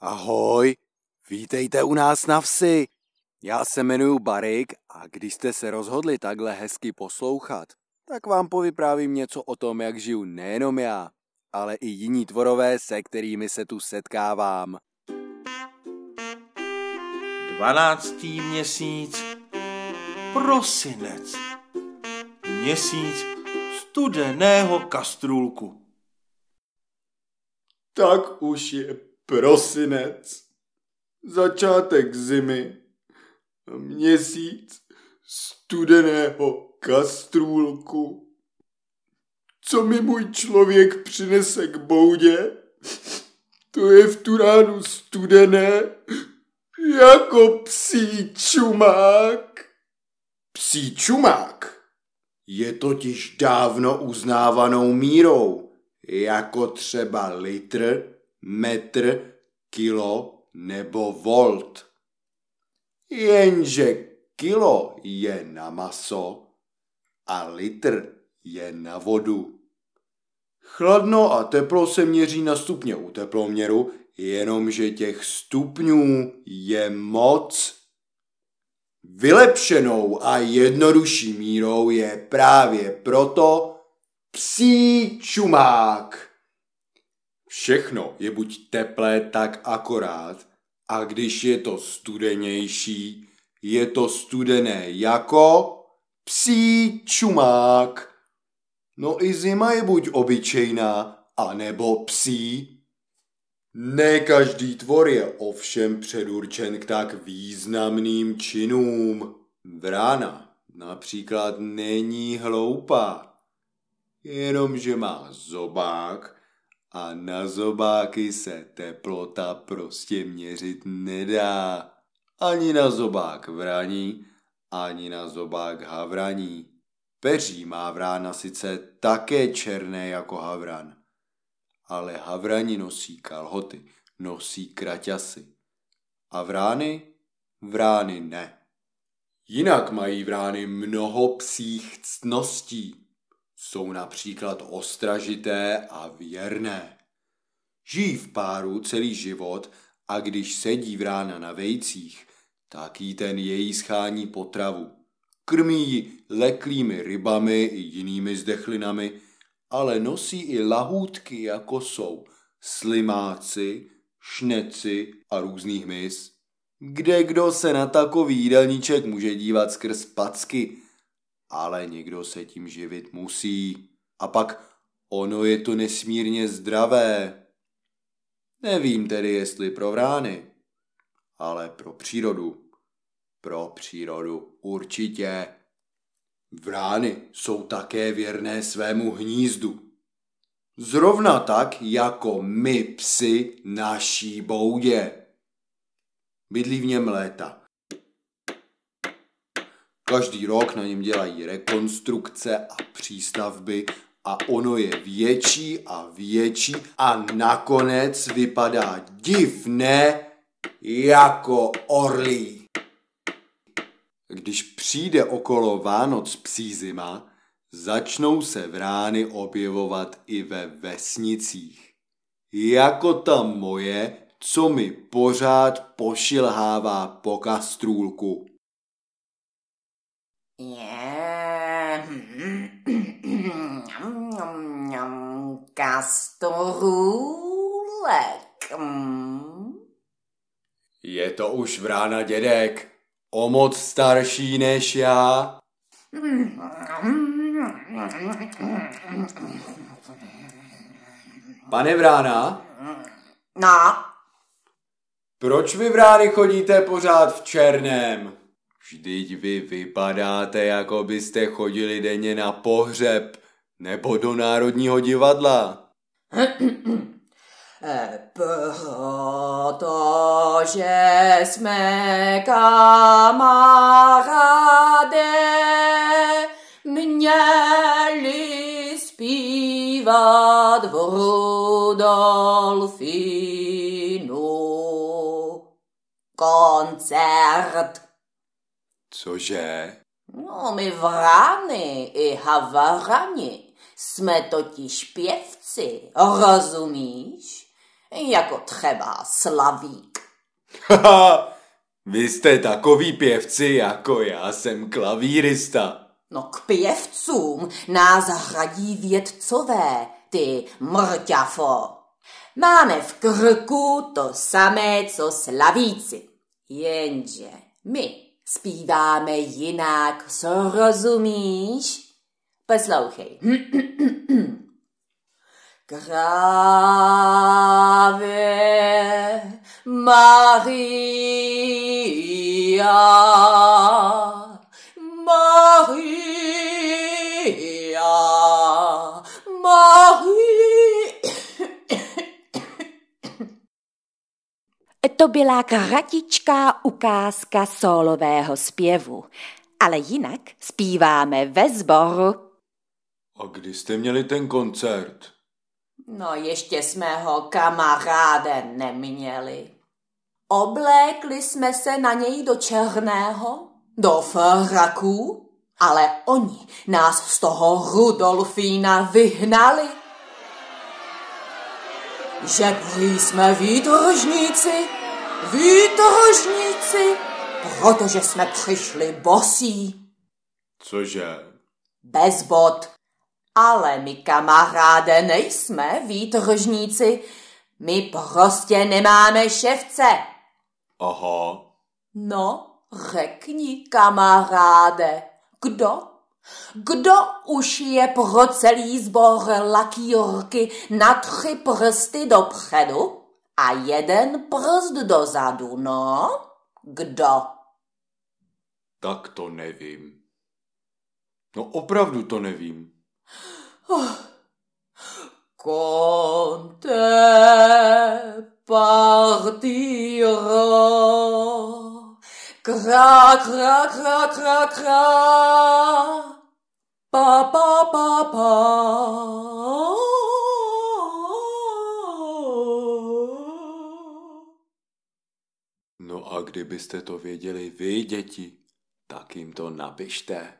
Ahoj, vítejte u nás na vsi. Já se jmenuji Barik a když jste se rozhodli takhle hezky poslouchat, tak vám povyprávím něco o tom, jak žiju nejenom já, ale i jiní tvorové, se kterými se tu setkávám. 12. měsíc, prosinec, měsíc studeného kastrůlku. Tak už je prosinec, začátek zimy, měsíc studeného kastrůlku. Co mi můj člověk přinese k boudě, to je v tu ránu studené, jako psí čumák. Psí čumák je totiž dávno uznávanou mírou, jako třeba litr, metr, kilo nebo volt. Jenže kilo je na maso a litr je na vodu. Chladno a teplo se měří na stupně u teploměru, jenomže těch stupňů je moc. Vylepšenou a jednodušší mírou je právě proto psí čumák. Všechno je buď teplé tak akorát, a když je to studenější, je to studené jako psí čumák. No i zima je buď obyčejná, anebo psí. Ne každý tvor je ovšem předurčen k tak významným činům. Vrána například není hloupá, jenomže má zobák a na zobáky se teplota prostě měřit nedá. Ani na zobák vraní, ani na zobák havraní. Peří má vrána sice také černé jako havran, ale havrani nosí kalhoty, nosí kraťasy. A vrány? Vrány ne. Jinak mají vrány mnoho psích ctností. Jsou například ostražité a věrné. Žijí v páru celý život a když sedí vrána na vejcích, tak jí ten její schání potravu. Krmí ji leklými rybami i jinými zdechlinami, ale nosí i lahůdky, jako jsou slimáci, šneci a různý hmyz. Kde kdo se na takový jídelníček může dívat skrz packy, ale někdo se tím živit musí. A pak ono je to nesmírně zdravé. Nevím tedy, jestli pro vrány, ale pro přírodu. Pro přírodu určitě. Vrány jsou také věrné svému hnízdu. Zrovna tak jako my psy naší boudě. Bydlí v něm léta. Každý rok na něm dělají rekonstrukce a přístavby a ono je větší a větší a nakonec vypadá divné jako orlí. Když přijde okolo Vánoc psí zima, začnou se vrány objevovat i ve vesnicích. Jako ta moje, co mi pořád pošilhává po kastrůlku. Kastrůlek. Je to už vrána dědek, o moc starší než já. Pane Vrána, No, proč vy vrány chodíte pořád v černém? Vždyť vy vypadáte, jako byste chodili denně na pohřeb nebo do Národního divadla. Eh, protože jsme kamaráde měli zpívat v Rudolfinu koncert. Cože? No, my vrány i havarani jsme totiž pěvci, rozumíš? jako třeba Slavík. Haha, vy jste takový pěvci, jako já jsem klavírista. No k pěvcům nás hradí vědcové, ty mrťafo. Máme v krku to samé, co slavíci. Jenže my zpíváme jinak, co rozumíš? Poslouchej. Kráve Maria, Maria, To byla kratičká ukázka solového zpěvu, ale jinak zpíváme ve sboru. A kdy jste měli ten koncert? No ještě jsme ho kamaráde neměli. Oblékli jsme se na něj do černého, do fraků, ale oni nás z toho Rudolfína vyhnali. Že prý jsme výtržníci, výtržníci, protože jsme přišli bosí, Cože? bez bod. Ale my kamaráde nejsme výtržníci, my prostě nemáme ševce. Aha. No, řekni, kamaráde, kdo? Kdo už je pro celý sbor lakírky na tři prsty dopředu a jeden prst dozadu, no? Kdo? Tak to nevím. No opravdu to nevím. Conte partiro. Kra, kra, kra, kra, kra. Pa, pa, pa, pa. No a kdybyste to věděli vy, děti, tak jim to napište.